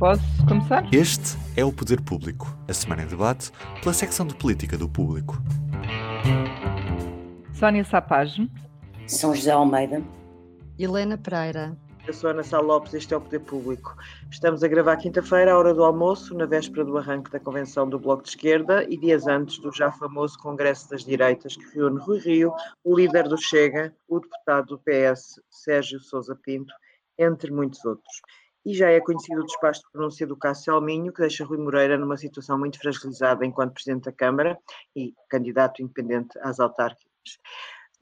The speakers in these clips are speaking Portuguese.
Posso começar? Este é o Poder Público, a semana em debate pela secção de política do Público. Sónia Sapage. São José Almeida. Helena Pereira. Eu sou Ana Sá Lopes, este é o Poder Público. Estamos a gravar quinta-feira, à hora do almoço, na véspera do arranque da convenção do Bloco de Esquerda e dias antes do já famoso Congresso das Direitas, que reúne Rui Rio, o líder do Chega, o deputado do PS, Sérgio Sousa Pinto, entre muitos outros. E já é conhecido o despacho de pronúncia do Cássio Alminho, que deixa Rui Moreira numa situação muito fragilizada enquanto Presidente da Câmara e candidato independente às autárquicas.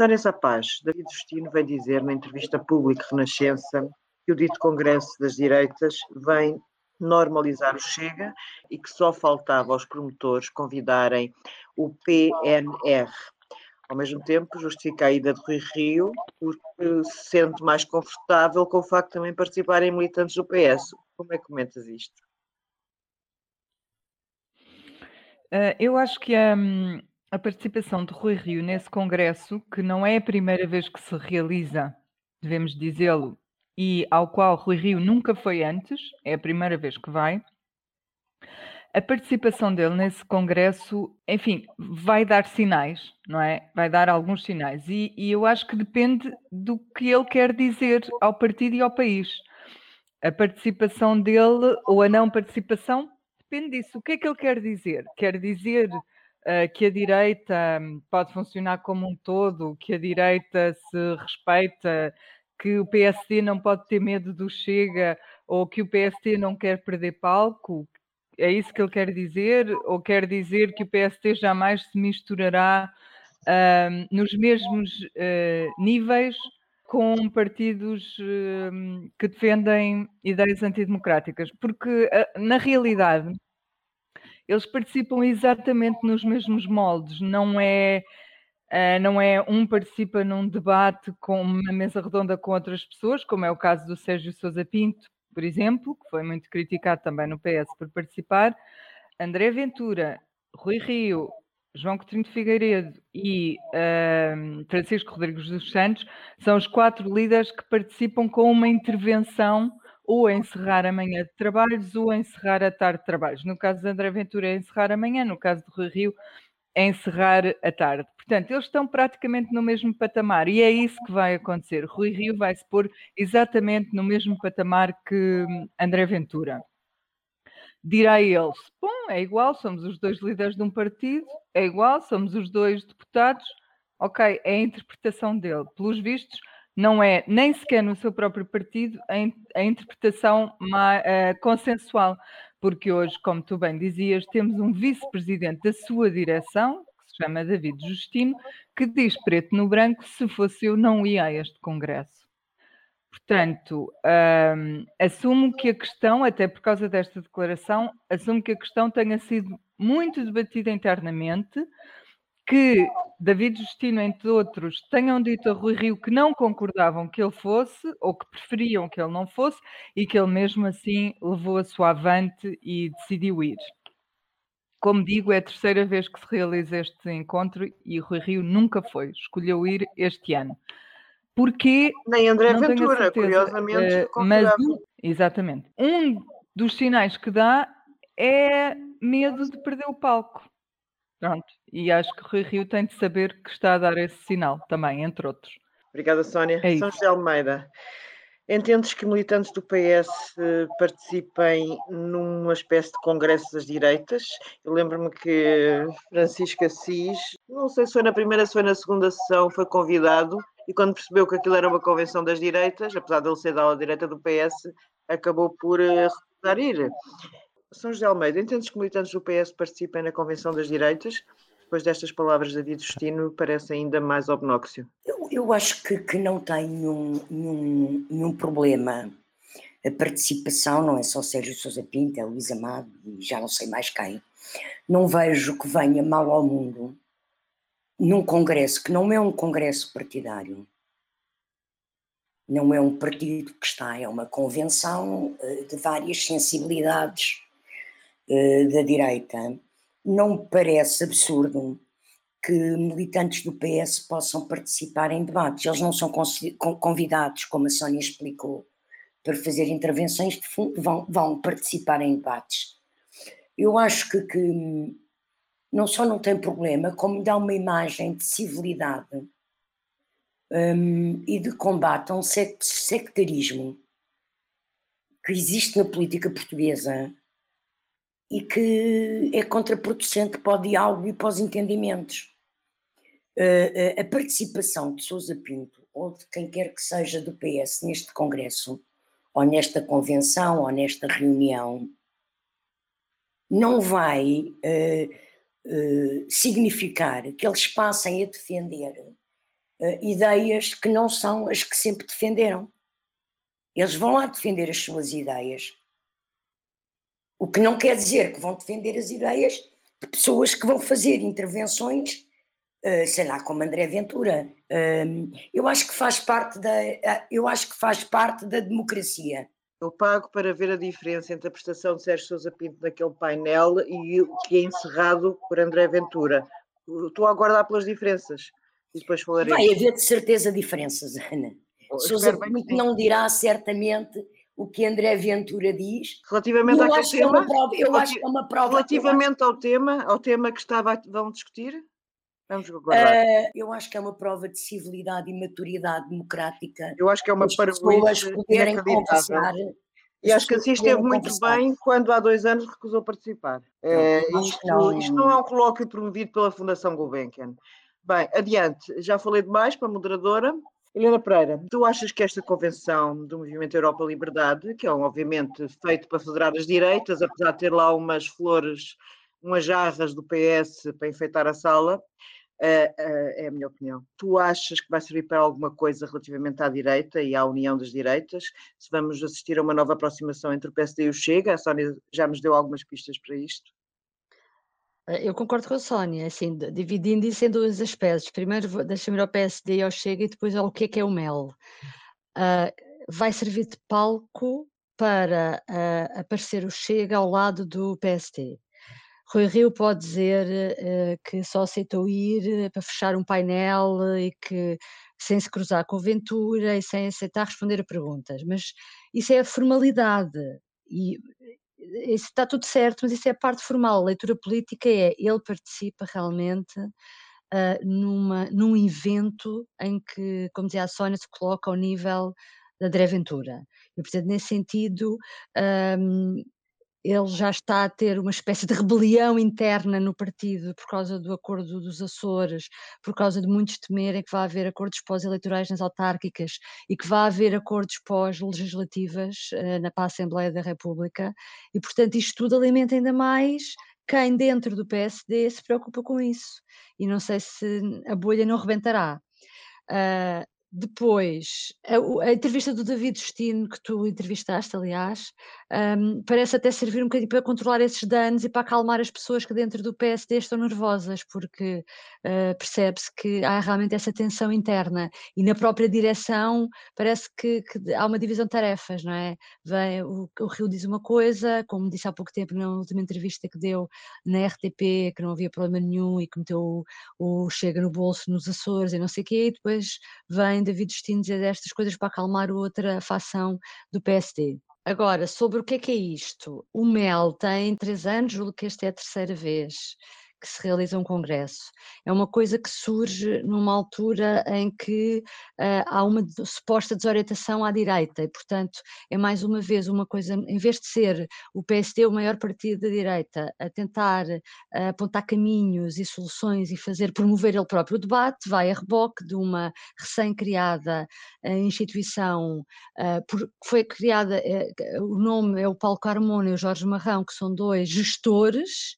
Sónia Sapaz, David Justino vem dizer na entrevista pública Renascença que o dito Congresso das Direitas vem normalizar o Chega e que só faltava aos promotores convidarem o PNR, ao mesmo tempo, justifica a ida de Rui Rio porque se sente mais confortável com o facto de também participarem militantes do PS. Como é que comentas isto? Uh, eu acho que um, a participação de Rui Rio nesse congresso, que não é a primeira vez que se realiza, devemos dizê-lo, e ao qual Rui Rio nunca foi antes, é a primeira vez que vai, a participação dele nesse congresso, enfim, vai dar sinais, não é? Vai dar alguns sinais. E, e, eu acho que depende do que ele quer dizer ao partido e ao país. A participação dele ou a não participação depende disso. O que é que ele quer dizer? Quer dizer uh, que a direita pode funcionar como um todo, que a direita se respeita, que o PSD não pode ter medo do Chega ou que o PSD não quer perder palco, é isso que ele quer dizer? Ou quer dizer que o PST jamais se misturará uh, nos mesmos uh, níveis com partidos uh, que defendem ideias antidemocráticas? Porque, ah, na realidade, eles participam exatamente nos mesmos moldes, não é. Uh, não é um participa num debate com uma mesa redonda com outras pessoas, como é o caso do Sérgio Sousa Pinto, por exemplo, que foi muito criticado também no PS por participar, André Ventura, Rui Rio, João Coutinho de Figueiredo e uh, Francisco Rodrigues dos Santos são os quatro líderes que participam com uma intervenção ou a encerrar a manhã de trabalhos ou a encerrar a tarde de trabalhos. No caso de André Ventura é encerrar a manhã, no caso de Rui Rio é encerrar a tarde. Portanto, eles estão praticamente no mesmo patamar e é isso que vai acontecer. Rui Rio vai se pôr exatamente no mesmo patamar que André Ventura. Dirá eles: bom, é igual, somos os dois líderes de um partido, é igual, somos os dois deputados. Ok, é a interpretação dele. Pelos vistos, não é nem sequer no seu próprio partido a, interpretação uh, consensual, porque hoje, como tu bem dizias, temos um vice-presidente da sua direção, chama David Justino, que diz preto no branco: se fosse eu, não ia a este Congresso. Portanto, um, assumo que a questão, até por causa desta declaração, assumo que a questão tenha sido muito debatida internamente, que David Justino, entre outros, tenham dito a Rui Rio que não concordavam que ele fosse, ou que preferiam que ele não fosse, e que ele mesmo assim levou a sua avante e decidiu ir. Como digo, é a terceira vez que se realiza este encontro e o Rui Rio nunca foi, escolheu ir este ano. Porquê? Nem André não Ventura, curiosamente. Uh, mas, exatamente. Um dos sinais que dá é medo de perder o palco. Pronto. E acho que o Rui Rio tem de saber que está a dar esse sinal também, entre outros. Obrigada, Sónia. É São José Almeida. Entendes que militantes do PS eh, participem numa espécie de congresso das direitas? Eu lembro-me que Francisco Assis, não sei se foi na primeira, se foi na segunda sessão, foi convidado e quando percebeu que aquilo era uma convenção das direitas, apesar de ele ser da ala direita do PS, acabou por eh, recusar ir. São José Almeida, entendes que militantes do PS participem na convenção das direitas? depois destas palavras da David Justino, parece ainda mais obnóxio. Eu, eu acho que, que não tem nenhum, nenhum, nenhum problema. A participação não é só Sérgio Sousa Pinto, é Luís Amado e já não sei mais quem. Não vejo que venha mal ao mundo num congresso que não é um congresso partidário, não é um partido que está, é uma convenção eh, de várias sensibilidades eh, da direita não me parece absurdo que militantes do PS possam participar em debates. Eles não são convidados, como a Sónia explicou, para fazer intervenções de fundo, vão, vão participar em debates. Eu acho que, que não só não tem problema, como dá uma imagem de civilidade um, e de combate a um sectarismo que existe na política portuguesa e que é contraproducente para o diálogo e para os entendimentos. Uh, uh, a participação de Sousa Pinto ou de quem quer que seja do PS neste congresso, ou nesta convenção, ou nesta reunião, não vai uh, significar que eles passem a defender ideias que não são as que sempre defenderam. Eles vão lá defender as suas ideias, o que não quer dizer que vão defender as ideias de pessoas que vão fazer intervenções, uh, sei lá, como André Ventura. Eu acho que faz parte da, eu acho que faz parte da democracia. Eu pago para ver a diferença entre a prestação de Sérgio Sousa Pinto naquele painel e o que é encerrado por André Ventura. Estou a aguardar pelas diferenças e depois falarei. Vai haver de certeza diferenças, Ana. Sousa Pinto não dirá certamente o que André Ventura diz. Relativamente eu àquele tema? É prova, eu acho que é uma prova. Relativamente ao tema, ao tema que estava, vão discutir? Vamos aguardar. Uh, eu acho que é uma prova de civilidade e maturidade democrática. Eu acho que é uma parvoíce poderem conversar. E acho que assim esteve muito bem quando há dois anos recusou participar. É, isto, não... isto não é um colóquio promovido pela Fundação Gulbenkian. Bem, adiante. Já falei demais para a moderadora. Helena Pereira, tu achas que esta convenção do Movimento Europa Liberdade, que é obviamente feito para federar as direitas, apesar de ter lá umas flores, umas jarras do PS para enfeitar a sala, Uh, uh, é a minha opinião. Tu achas que vai servir para alguma coisa relativamente à direita e à união das direitas? Se vamos assistir a uma nova aproximação entre o PSD e o Chega, a Sónia já nos deu algumas pistas para isto. Eh, eu concordo com a Sónia, assim, dividindo isso em dois aspectos. Primeiro, deixa-me ir ao PSD e ao Chega e depois ao que é que é o MEL. Uh, vai servir de palco para uh, aparecer o Chega ao lado do PSD. Rui Rio pode dizer uh, que só aceitou ir para fechar um painel e que sem se cruzar com o Ventura e sem aceitar responder a perguntas, mas isso é a formalidade e isso está tudo certo, mas isso é a parte formal. A leitura política é ele participa realmente uh, numa, num evento em que, como dizia a Sónia, se coloca ao nível da André Ventura. E, portanto, nesse sentido, um, ele já está a ter uma espécie de rebelião interna no partido por causa do acordo dos Açores, por causa de muitos temerem que vai haver acordos pós-eleitorais nas autárquicas e que vai haver acordos pós-legislativas uh, na para a Assembleia da República, e portanto isto tudo alimenta ainda mais quem dentro do PSD se preocupa com isso. E não sei se a bolha não rebentará. Uh, depois, a, a, entrevista do David Justino, que tu entrevistaste, aliás, um, parece até servir um bocadinho para controlar esses danos e para acalmar as pessoas que dentro do PSD estão nervosas, porque uh, percebe-se que há realmente essa tensão interna e na própria direção parece que, que há uma divisão de tarefas, não é? Vem, o, o, Rio diz uma coisa, como disse há pouco tempo na última entrevista que deu na RTP, que não havia problema nenhum e que meteu o, o Chega no bolso nos Açores e não sei o quê, e depois vem David Justino dizer estas coisas para acalmar outra facção do PSD. Agora, sobre o que é que é isto? O MEL tem três anos, julgo que esta é a terceira vez que se realiza um congresso. É uma coisa que surge numa altura em que uh, há uma suposta desorientação à direita e, portanto, é mais uma vez uma coisa, em vez de ser o PSD o maior partido da direita a tentar uh, apontar caminhos e soluções e fazer promover ele próprio o debate, vai a reboque de uma recém-criada uh, instituição, por, foi criada, o nome é o Paulo Carmona e o Jorge Marrão, que são dois gestores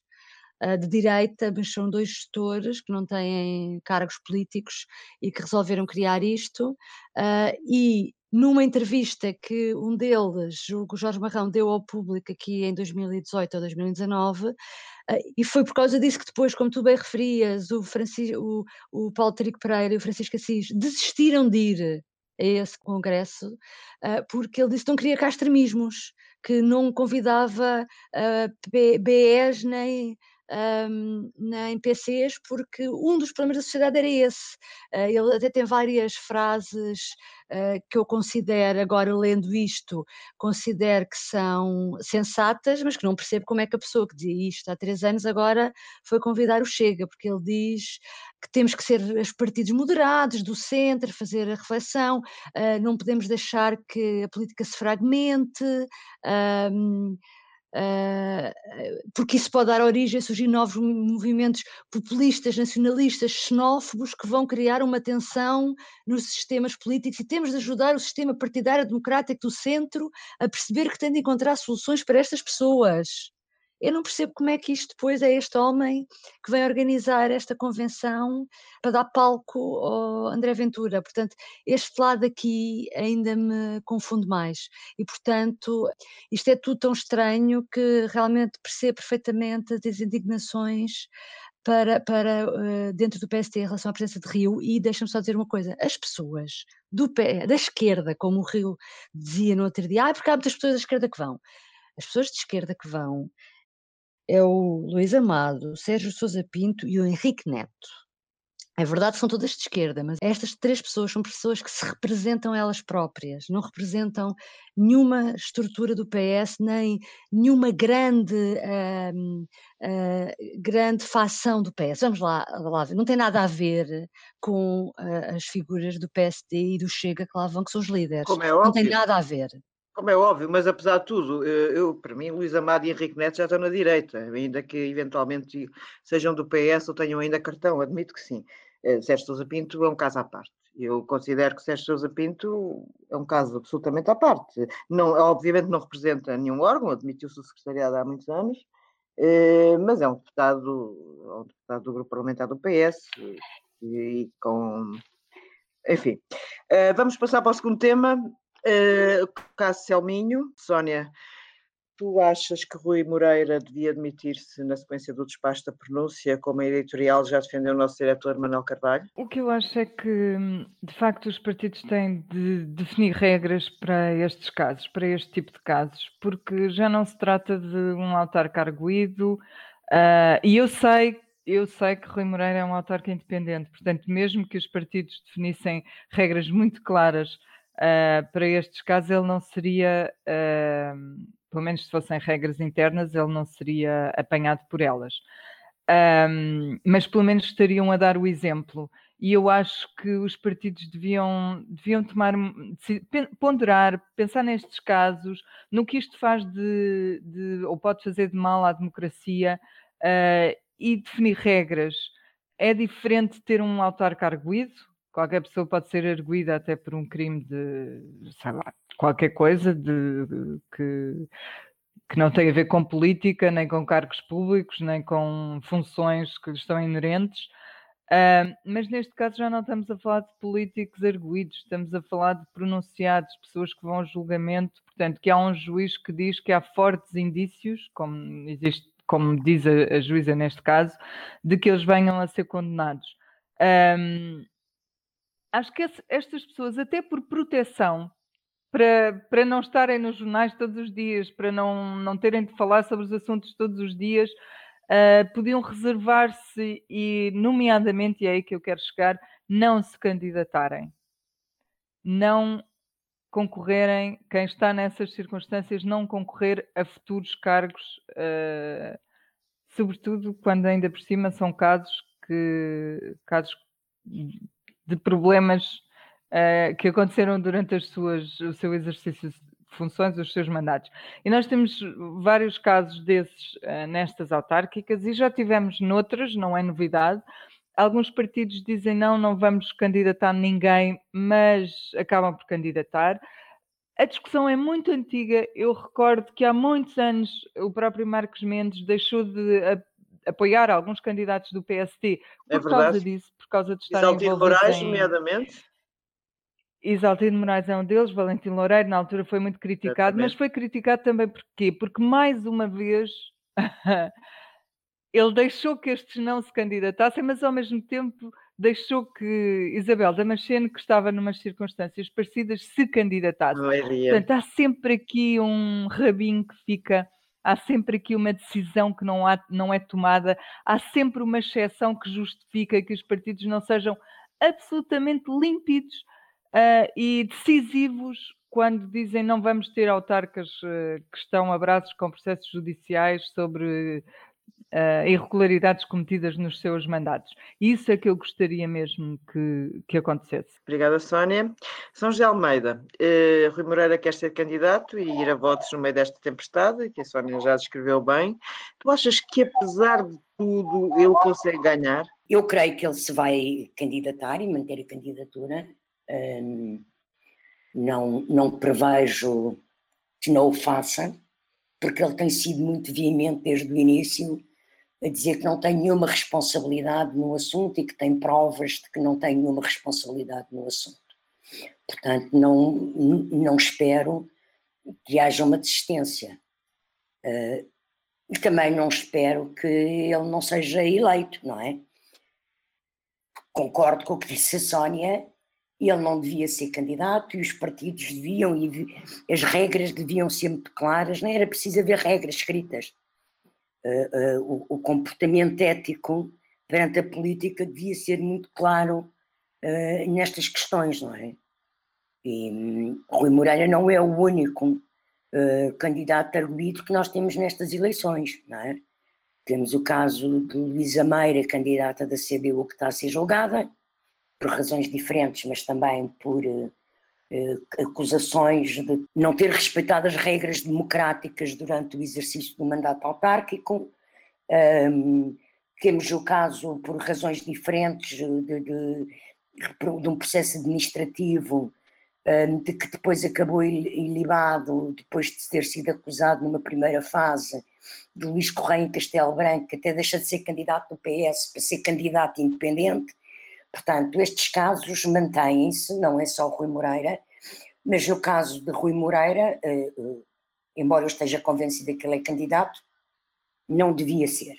de direita, mas são dois gestores que não têm cargos políticos e que resolveram criar isto. Uh, e numa entrevista que um deles, o Jorge Marrão, deu ao público aqui em 2018 ou 2019, uh, e foi por causa disso que depois, como tu bem referias, o, Francisco, o, o Paulo Trigo Pereira e o Francisco Assis desistiram de ir a esse congresso, porque ele disse que não queria cá extremismos, que não convidava BEs nem um, na, em PCs, porque um dos problemas da sociedade era esse. Uh, ele até tem várias frases uh, que eu considero, agora lendo isto, considero que são sensatas, mas que não percebo como é que a pessoa que dizia isto há três anos agora foi convidar o Chega, porque ele diz que temos que ser os partidos moderados, do centro, fazer a reflexão, uh, não podemos deixar que a política se fragmente. Uh, Uh, porque isso pode dar origem a surgir novos movimentos populistas, nacionalistas, xenófobos, que vão criar uma tensão nos sistemas políticos. E temos de ajudar o sistema partidário democrático do centro a perceber que tem de encontrar soluções para estas pessoas eu não percebo como é que isto depois é este homem que vem organizar esta convenção para dar palco ao André Ventura. Portanto, este lado aqui ainda me confunde mais. E, portanto, isto é tudo tão estranho que realmente percebo perfeitamente as indignações para, para uh, dentro do PST em relação à presença de Rio e deixa-me só dizer uma coisa, as pessoas do da esquerda, como o Rio dizia no outro dia, ah, porque há muitas pessoas da esquerda que vão. As pessoas de esquerda que vão é o Luís Amado, o Sérgio Sousa Pinto e o Henrique Neto. É verdade que são todas de esquerda, mas estas três pessoas são pessoas que se representam elas próprias, não representam nenhuma estrutura do PS, nem nenhuma grande, uh, uh, grande facção do PS. Vamos lá, lá não tem nada a ver com uh, as figuras do PSD e do Chega que lá vão, que são os líderes. Como é óbvio. Não tem nada a ver. Como é óbvio, mas apesar de tudo, eh, eu, para mim, Luís Amado e Henrique Neto já estão na direita, ainda que eventualmente sejam do PS ou tenham ainda cartão, admito que sim. Eh, Sérgio Sousa Pinto é um caso à parte. Eu considero que Sérgio Sousa Pinto é um caso absolutamente à parte. Não, obviamente não representa nenhum órgão, admitiu-se o secretariado há muitos anos, eh, mas é um deputado, é um deputado do grupo parlamentar do PS e, e com. Enfim, vamos passar para o segundo tema, Uh, caso Selminho, Sónia, tu achas que Rui Moreira devia demitir-se na sequência do despacho da pronúncia, como a editorial já defendeu o nosso diretor Manuel Carvalho? O que eu acho é que, de facto, os partidos têm de definir regras para estes casos, para este tipo de casos, porque já não se trata de um autarca arguído, uh, e eu sei eu sei que Rui Moreira é um autarca independente, portanto, mesmo que os partidos definissem regras muito claras uh, para estes casos ele não seria, uh, pelo menos se fossem regras internas, ele não seria apanhado por elas. Um, mas pelo menos estariam a dar o exemplo. E eu acho que os partidos deviam, deviam tomar, ponderar, pensar nestes casos, no que isto faz de, de ou pode fazer de mal à democracia uh, e definir regras. É diferente ter um autarca arguído, qualquer pessoa pode ser arguída até por um crime de, sei lá, qualquer coisa de, que, que não tem a ver com política, nem com cargos públicos, nem com funções que estão inerentes. Uh, mas neste caso já não estamos a falar de políticos arguídos, estamos a falar de pronunciados, pessoas que vão ao julgamento, portanto, que há um juiz que diz que há fortes indícios, como, existe, como diz a, a juíza neste caso, de que eles venham a ser condenados. Um, acho que estas pessoas, até por proteção, para, para não estarem nos jornais todos os dias, para não, não terem de falar sobre os assuntos todos os dias, uh, podiam reservar-se e, nomeadamente, e é aí que eu quero chegar, não se candidatarem. Não concorrerem, quem está nessas circunstâncias, não concorrer a futuros cargos, uh, sobretudo quando ainda por cima são casos que casos de problemas uh, que aconteceram durante as suas, o seu exercício de funções, os seus mandatos. E nós temos vários casos desses uh, nestas autárquicas e já tivemos noutras, não é novidade. Alguns partidos dizem não, não vamos candidatar ninguém, mas acabam por candidatar. A discussão é muito antiga. Eu recordo que há muitos anos o próprio Marcos Mendes deixou de apoiar alguns candidatos do PST é por é causa disso, por causa de estarem Isaltino Moraes, em... nomeadamente. Isaltino Moraes é um deles, Valentim Loureiro na altura foi muito criticado, Exatamente. mas foi criticado também porquê? Porque mais uma vez ele deixou que estes não se candidatassem, mas ao mesmo tempo deixou que Isabel Damasceno, que estava numas circunstâncias parecidas, se candidatasse. Portanto, há sempre aqui um rabinho que fica há sempre aqui uma decisão que não, há, não é tomada, há sempre uma exceção que justifica que os partidos não sejam absolutamente límpidos uh, e decisivos quando dizem não vamos ter autarcas uh, que estão a braços com processos judiciais sobre uh, irregularidades cometidas nos seus mandatos. Isso é que eu gostaria mesmo que, que acontecesse. Obrigada, Sónia. São José Almeida, uh, Rui Moreira quer ser candidato e ir a votos no meio desta tempestade, que a Sónia já descreveu bem. Tu achas que, apesar de tudo, ele consegue ganhar? Eu creio que ele se vai candidatar e manter a candidatura. Um, não, não prevejo que não o faça, porque ele tem sido muito veemente desde o início a dizer que não tem nenhuma responsabilidade no assunto e que tem provas de que não tem nenhuma responsabilidade no assunto. Portanto, não, não espero que haja uma desistência. Uh, e também não espero que ele não seja eleito, não é? Concordo com o que disse a Sónia, ele não devia ser candidato e os partidos deviam, e as regras deviam ser muito claras, não era preciso haver regras escritas uh, o, o, comportamento ético perante a política devia ser muito claro uh, nestas questões, não é? E um, Rui Moreira não é o único candidato arguído que nós temos nestas eleições, não é? Temos o caso de Luísa Meira, candidata da CDU, que está a ser julgada, por razões diferentes, mas também por eh, acusações de não ter respeitado as regras democráticas durante o exercício do mandato autárquico. Um, temos o caso, por razões diferentes, de, de, de um processo administrativo um, de que depois acabou ilibado, depois de ter sido acusado numa primeira fase, de Luís Correia em Castelo Branco, que até deixa de ser candidato do PS para ser candidato independente, Portanto, estes casos mantêm-se, não é só Rui Moreira, mas no caso de Rui Moreira, eh, eh, embora eu esteja convencida que ele é candidato, não devia ser.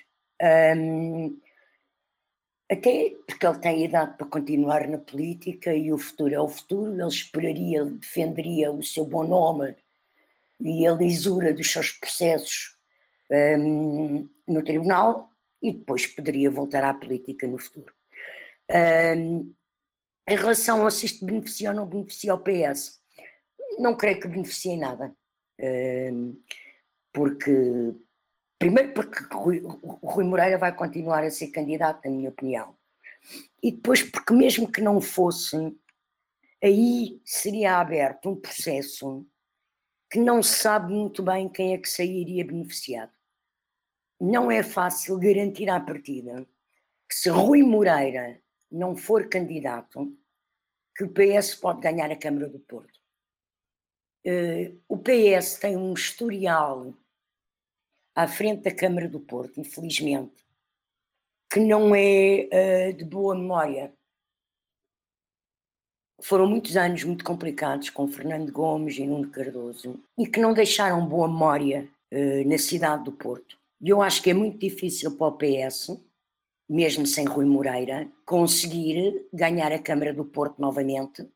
Um, até porque ele tem idade para continuar na política e o futuro é o futuro, ele esperaria, ele defenderia o seu bom nome e a lisura dos seus processos um, no tribunal e depois poderia voltar à política no futuro. Um, em relação a se isto beneficia ou não beneficia o PS, não creio que beneficie em nada. Um, porque, primeiro, porque Rui, Rui Moreira vai continuar a ser candidato, na minha opinião. E depois, porque mesmo que não fosse, aí seria aberto um processo que não se sabe muito bem quem é que sairia beneficiado. Não é fácil garantir à partida que se Rui Moreira não for candidato, que o PS pode ganhar a Câmara do Porto. Uh, o PS tem um historial à frente da Câmara do Porto, infelizmente, que não é uh, de boa memória. Foram muitos anos muito complicados com Fernando Gomes e Nuno Cardoso e que não deixaram boa memória uh, na cidade do Porto. E eu acho que é muito difícil para o PS mesmo sem Rui Moreira, conseguir ganhar a Câmara do Porto novamente. A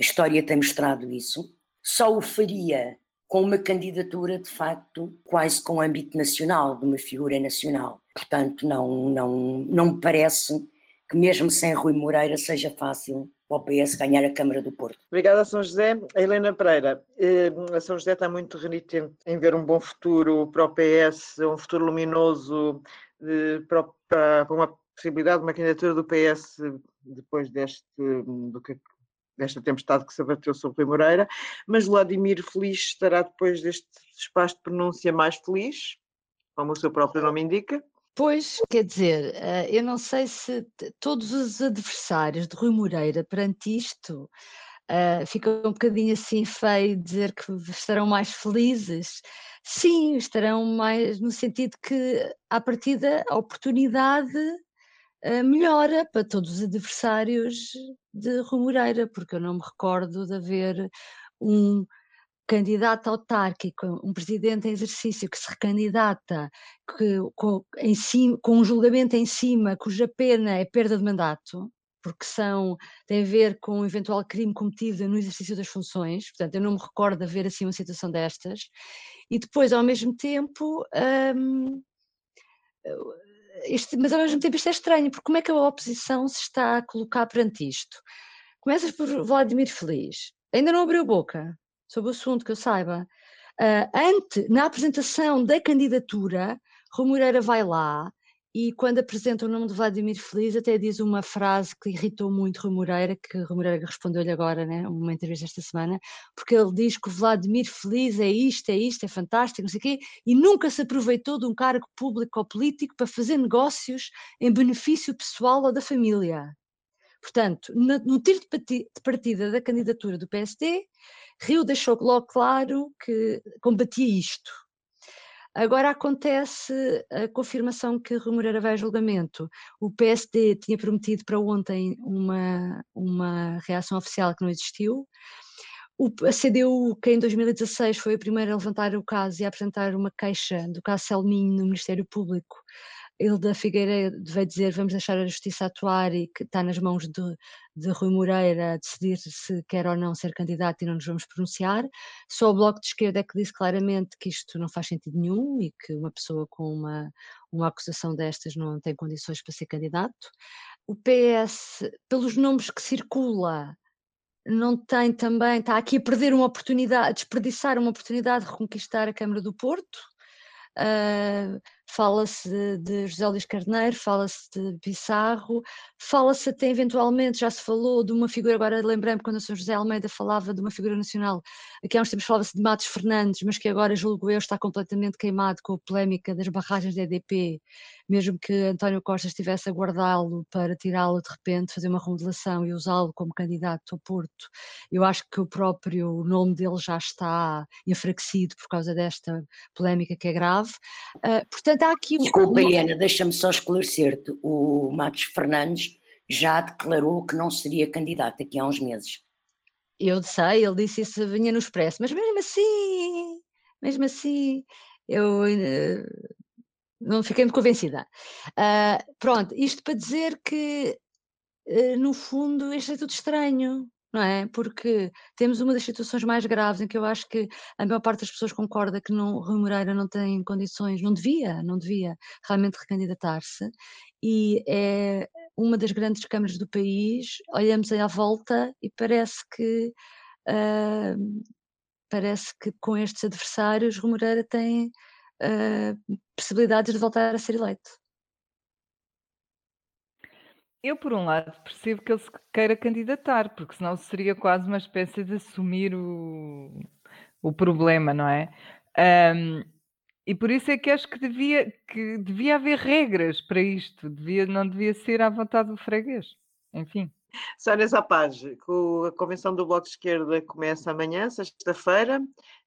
história tem mostrado isso. Só o faria com uma candidatura, de facto, quase com âmbito nacional, de uma figura nacional. Portanto, não, não, não me parece que mesmo sem Rui Moreira seja fácil para o PS ganhar a Câmara do Porto. Obrigada, São José. A Helena Pereira, eh, a São José está muito renitente em ver um bom futuro para o PS, um futuro luminoso para, para, uma possibilidade de uma candidatura do PS depois deste, do que, desta tempestade que se abateu sobre Rui Moreira, mas Vladimir Feliz estará depois deste espaço de pronúncia mais feliz, como o seu próprio nome indica. Pois, quer dizer, eh, eu não sei se todos os adversários de Rui Moreira perante isto uh, ficam um bocadinho assim feio dizer que estarão mais felizes. Sim, estarão mais no sentido que, à partida, a oportunidade uh, melhora para todos os adversários de Rui porque eu não me recordo de haver um candidato autárquico, um presidente em exercício que se recandidata que, com, em cima, com um julgamento em cima cuja pena é perda de mandato, porque são, têm a ver com um eventual crime cometido no exercício das funções, portanto, eu não me recordo de haver assim uma situação destas, e depois, ao mesmo tempo, hum, este, mas ao mesmo tempo isto é estranho, porque como é que a oposição se está a colocar perante isto? Começas por Vladimir Feliz, ainda não abriu boca sobre o assunto que eu saiba. Uh, ante, na apresentação da candidatura, Rui Moreira vai lá e quando apresenta o nome de Vladimir Feliz até diz uma frase que irritou muito Rui Moreira, que Rui Moreira respondeu-lhe agora, né, uma entrevista esta semana, porque ele diz que o Vladimir Feliz é isto, é isto, é fantástico, não sei o quê, e nunca se aproveitou de um cargo público ou político para fazer negócios em benefício pessoal ou da família. Portanto, no, tiro de partida da candidatura do PSD, Rio deixou logo claro que combatia isto. Agora acontece a confirmação que Rui Moreira vai a julgamento. O PSD tinha prometido para ontem uma, uma reação oficial que não existiu. O, a CDU, que em 2016 foi a primeira a levantar o caso e a apresentar uma queixa do caso Selminho no Ministério Público, Hilda Figueiredo vai dizer vamos deixar a justiça atuar e que está nas mãos de, de Rui Moreira decidir se quer ou não ser candidato e não nos vamos pronunciar. Só o Bloco de Esquerda é que disse claramente que isto não faz sentido nenhum e que uma pessoa com uma, uma acusação destas não tem condições para ser candidato. O PS, pelos nomes que circula, não tem também, está aqui a perder uma oportunidade, a desperdiçar uma oportunidade de reconquistar a Câmara do Porto. Uh, fala-se de José Luís Carneiro, fala-se de Pissarro, fala-se até eventualmente, já se falou de uma figura, agora lembrei-me quando o Sr. José Almeida falava de uma figura nacional, aqui há uns tempos falava-se de Matos Fernandes, mas que agora, julgo eu, está completamente queimado com a polémica das barragens da EDP, mesmo que António Costa estivesse a guardá-lo para tirá-lo de repente, fazer uma remodelação e usá-lo como candidato ao Porto, eu acho que o próprio nome dele já está enfraquecido por causa desta polémica que é grave. Uh, portanto, Portanto, há aqui. Desculpa, Iana, deixa-me só esclarecer-te. O Matos Fernandes já declarou que não seria candidato aqui há uns meses. Eu sei, ele disse isso vinha no Expresso, mas mesmo assim, mesmo assim, eu uh, não fiquei muito convencida. Uh, pronto, isto para dizer que, uh, no fundo, isto é tudo estranho não é? Porque temos uma das situações mais graves em que eu acho que a maior parte das pessoas concorda que não, Rui Moreira não tem condições, não devia, não devia realmente recandidatar-se, e é uma das grandes câmaras do país, olhamos aí à volta e parece que uh, parece que com estes adversários Rui Moreira tem uh, possibilidades de voltar a ser eleito. Eu, por um lado, percebo que ele se queira candidatar, porque senão seria quase uma espécie de assumir o, o problema, não é? Um, e por isso é que acho que devia, que devia haver regras para isto, devia, não devia ser à vontade do freguês. Enfim. Sónia Zapage, a convenção do Bloco de Esquerda começa amanhã, sexta-feira,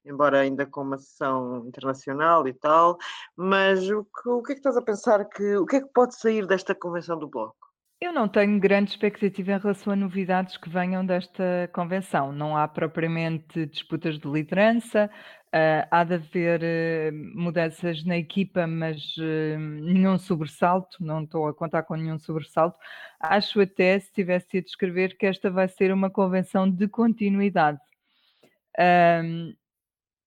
embora ainda com uma sessão internacional e tal, mas o que, o que é que estás a pensar que o que é que pode sair desta convenção do Bloco? Eu não tenho grande expectativa em relação a novidades que venham desta convenção. Não há propriamente disputas de liderança, uh, há de haver uh, mudanças na equipa, mas uh, nenhum sobressalto, não estou a contar com nenhum sobressalto. Acho até, se tivesse a descrever, que esta vai ser uma convenção de continuidade.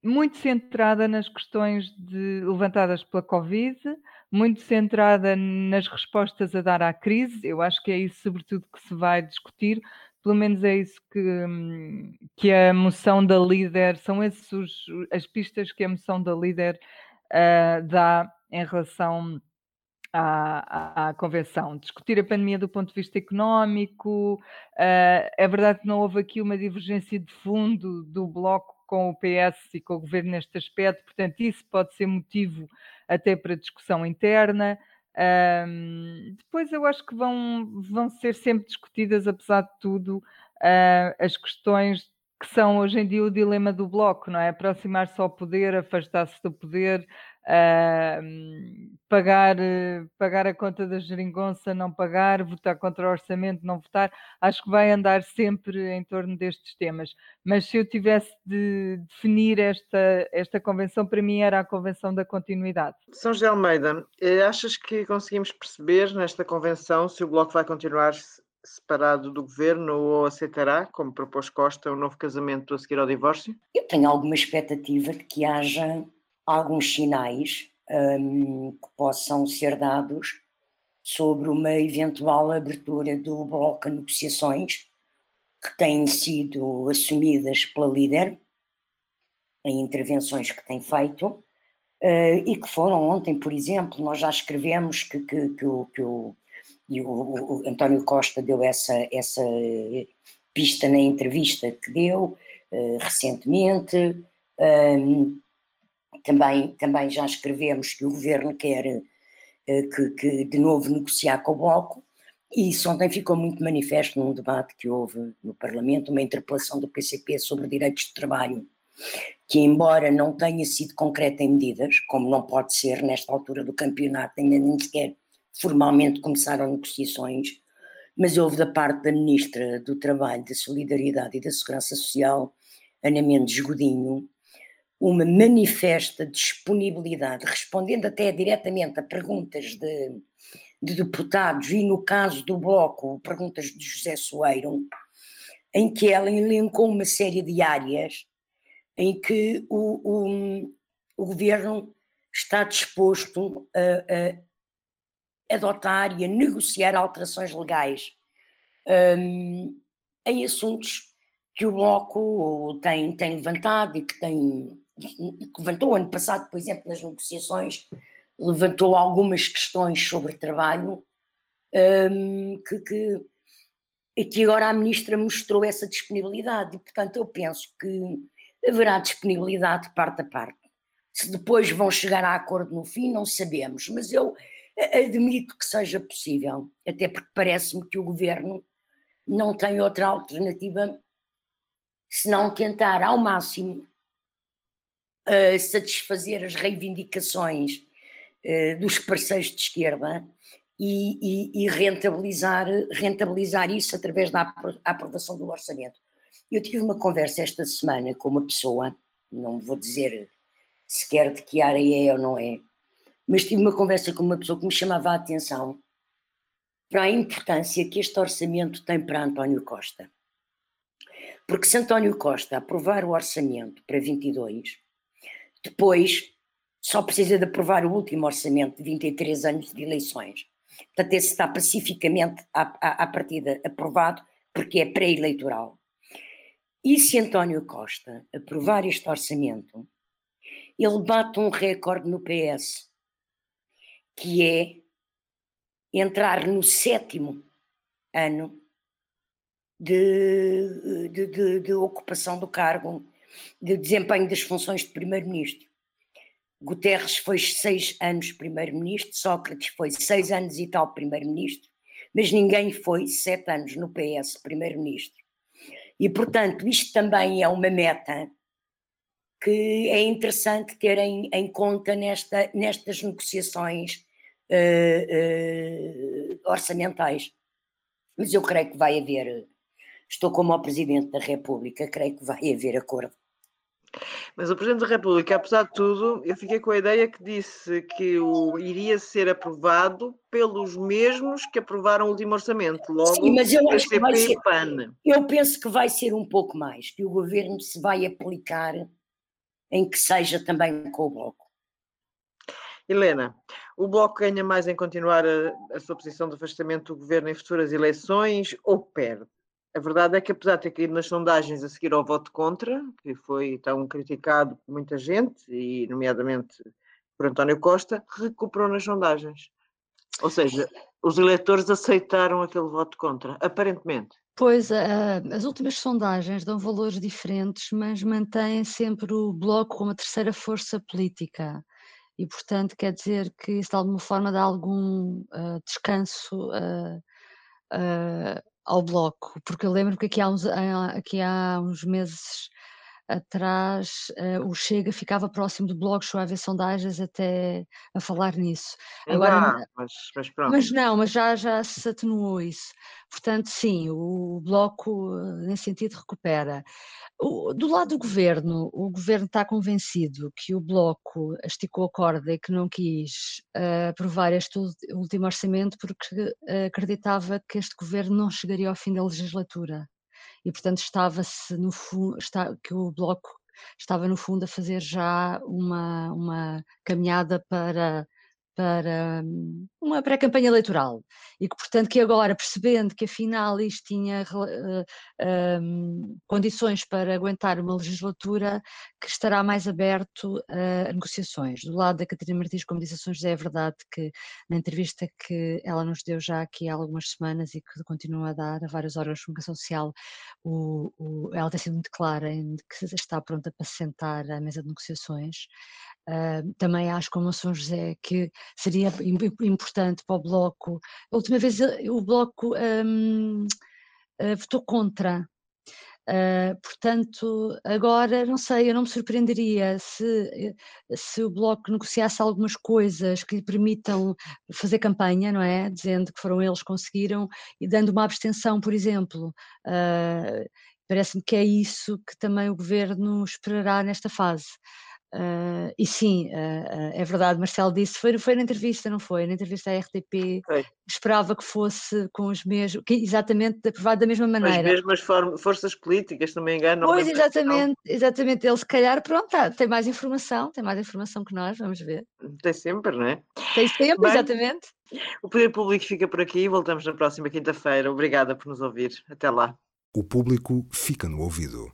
muito centrada nas questões de, levantadas pela Covid, muito centrada nas respostas a dar à crise. Eu acho que é isso, sobretudo, que se vai discutir. Pelo menos é isso que, que a moção da líder, são essas as pistas que a moção da líder uh, dá em relação à, à, à, convenção. Discutir a pandemia do ponto de vista económico. Uh, é verdade que não houve aqui uma divergência de fundo do Bloco com o PS e com o governo neste aspecto, portanto, isso pode ser motivo até para discussão interna. Um, depois eu acho que vão, vão ser sempre discutidas, apesar de tudo, uh, as questões que são hoje em dia o dilema do bloco, não é? Aproximar-se ao poder, afastar-se do poder, uh, pagar, pagar a conta da geringonça, não pagar, votar contra o orçamento, não votar, acho que vai andar sempre em torno destes temas. Mas se eu tivesse de definir esta, esta convenção, para mim era a convenção da continuidade. São José Almeida, eh, achas que conseguimos perceber nesta convenção se o Bloco vai continuar separado do governo ou aceitará, como propôs Costa, um novo casamento a seguir ao divórcio? Eu tenho alguma expectativa de que haja alguns sinais um, que possam ser dados sobre uma eventual abertura do bloco a negociações que têm sido assumidas pela líder em intervenções que tem feito uh, e que foram ontem, por exemplo, nós já escrevemos que, que, que, o, que o, o, o, António Costa deu essa, essa pista na entrevista que deu uh, recentemente. Um, também, também já escrevemos que o governo quer uh, que, que, de novo negociar com o Bloco, e isso ontem ficou muito manifesto num debate que houve no Parlamento, uma interpelação do PCP sobre direitos de trabalho, que embora não tenha sido concreta em medidas, como não pode ser nesta altura do campeonato, ainda nem sequer formalmente começaram negociações, mas houve da parte da Ministra do Trabalho, da Solidariedade e da Segurança Social, Ana Mendes Godinho, uma manifesta disponibilidade, respondendo até diretamente a perguntas de, de deputados e, no caso do Bloco, perguntas de José Soeiro, em que ela elencou uma série de áreas em que o, o, o governo está disposto a, a, adotar e a negociar alterações legais um, em assuntos que o Bloco tem, tem levantado e que tem levantou ano passado, por exemplo, nas negociações, levantou algumas questões sobre trabalho um, que, que, e que agora a ministra mostrou essa disponibilidade e, portanto, eu penso que haverá disponibilidade de parte a parte. Se depois vão chegar a acordo no fim, não sabemos, mas eu admito que seja possível, até porque parece-me que o governo não tem outra alternativa senão tentar ao máximo uh, satisfazer as reivindicações uh, dos parceiros de esquerda e, e, e, rentabilizar, rentabilizar isso através da aprovação do orçamento. Eu tive uma conversa esta semana com uma pessoa, não vou dizer sequer de que área é ou não é, mas tive uma conversa com uma pessoa que me chamava a atenção para a importância que este orçamento tem para António Costa. Porque se António Costa aprovar o orçamento para 22, depois, só precisa de aprovar o último orçamento de 23 anos de eleições. Portanto, esse está pacificamente à, à, à partida aprovado, porque é pré-eleitoral. E se António Costa aprovar este orçamento, ele bate um recorde no PS, que é entrar no sétimo ano de, de, de, de ocupação do cargo de desempenho das funções de primeiro-ministro. Guterres foi seis anos primeiro-ministro, Sócrates foi seis anos e tal primeiro-ministro, mas ninguém foi sete anos no PS primeiro-ministro. E, portanto, isto também é uma meta que é interessante ter em, em conta nesta, nestas negociações uh, uh, orçamentais. Mas eu creio que vai haver, estou como o Presidente da República, creio que vai haver acordo. Mas o Presidente da República, apesar de tudo, eu fiquei com a ideia que disse que o, iria ser aprovado pelos mesmos que aprovaram o último orçamento. Logo, Sim, mas eu acho que vai ser, PAN. Eu penso que vai ser um pouco mais, que o governo se vai aplicar em que seja também com o Bloco. Helena, o Bloco ganha mais em continuar a, a sua posição de afastamento do governo em futuras eleições ou perde? A verdade é que, apesar de ter caído nas sondagens a seguir ao voto contra, que foi tão criticado por muita gente, e nomeadamente por António Costa, recuperou nas sondagens. Ou seja, os eleitores aceitaram aquele voto contra, aparentemente. Pois, uh, as últimas sondagens dão valores diferentes, mas mantêm sempre o Bloco como a terceira força política. E, portanto, quer dizer que isso de alguma forma dá algum uh, descanso uh, ao bloco, porque eu lembro que aqui há uns, aqui há uns meses atrás uh, o Chega ficava próximo do Bloco, haver sondagens até a falar nisso. Agora, mas, mas, pronto. Mas não, mas já, já se atenuou isso. Portanto, sim, o Bloco, nesse sentido, recupera. O, do lado do governo, o governo está convencido que o Bloco esticou a corda e que não quis uh, aprovar este último orçamento porque acreditava que este governo não chegaria ao fim da legislatura e portanto estava-se no fundo, está, que o Bloco estava no fundo a fazer já uma, uma caminhada para para hum, uma pré-campanha eleitoral e que, portanto, que agora, percebendo que afinal isto tinha uh, uh, condições para aguentar uma legislatura, que estará mais aberto a negociações. Do lado da Catarina Martins, como disse a São José, é verdade que na entrevista que ela nos deu já aqui há algumas semanas e que continua a dar a vários órgãos de comunicação social, o, o, ela tem sido muito clara em que está pronta para sentar à mesa de negociações. Uh, também acho, como a São José, que seria importante para o Bloco. A última vez eh, o Bloco um, eh, votou contra. Uh, portanto, agora não sei, eu não me surpreenderia se, se o Bloco negociasse algumas coisas que lhe permitam fazer campanha, não é? Dizendo que foram eles que conseguiram e dando uma abstenção, por exemplo. Uh, Parece-me que é isso que também o governo esperará nesta fase. Uh, e sim, uh, uh, é verdade, Marcelo disse, foi, foi na entrevista, não foi? Na entrevista à RTP, esperava que fosse com os mesmos, que, exatamente aprovado da mesma maneira. As mesmas forças políticas, se não me engano. Pois, exatamente, exatamente, ele se calhar, pronto, tá, tem mais informação, tem mais informação que nós, vamos ver. Tem sempre, não é? Tem sempre, Bem, exatamente. O Poder Público fica por aqui, voltamos na próxima quinta-feira. Obrigada por nos ouvir, até lá. O público fica no ouvido.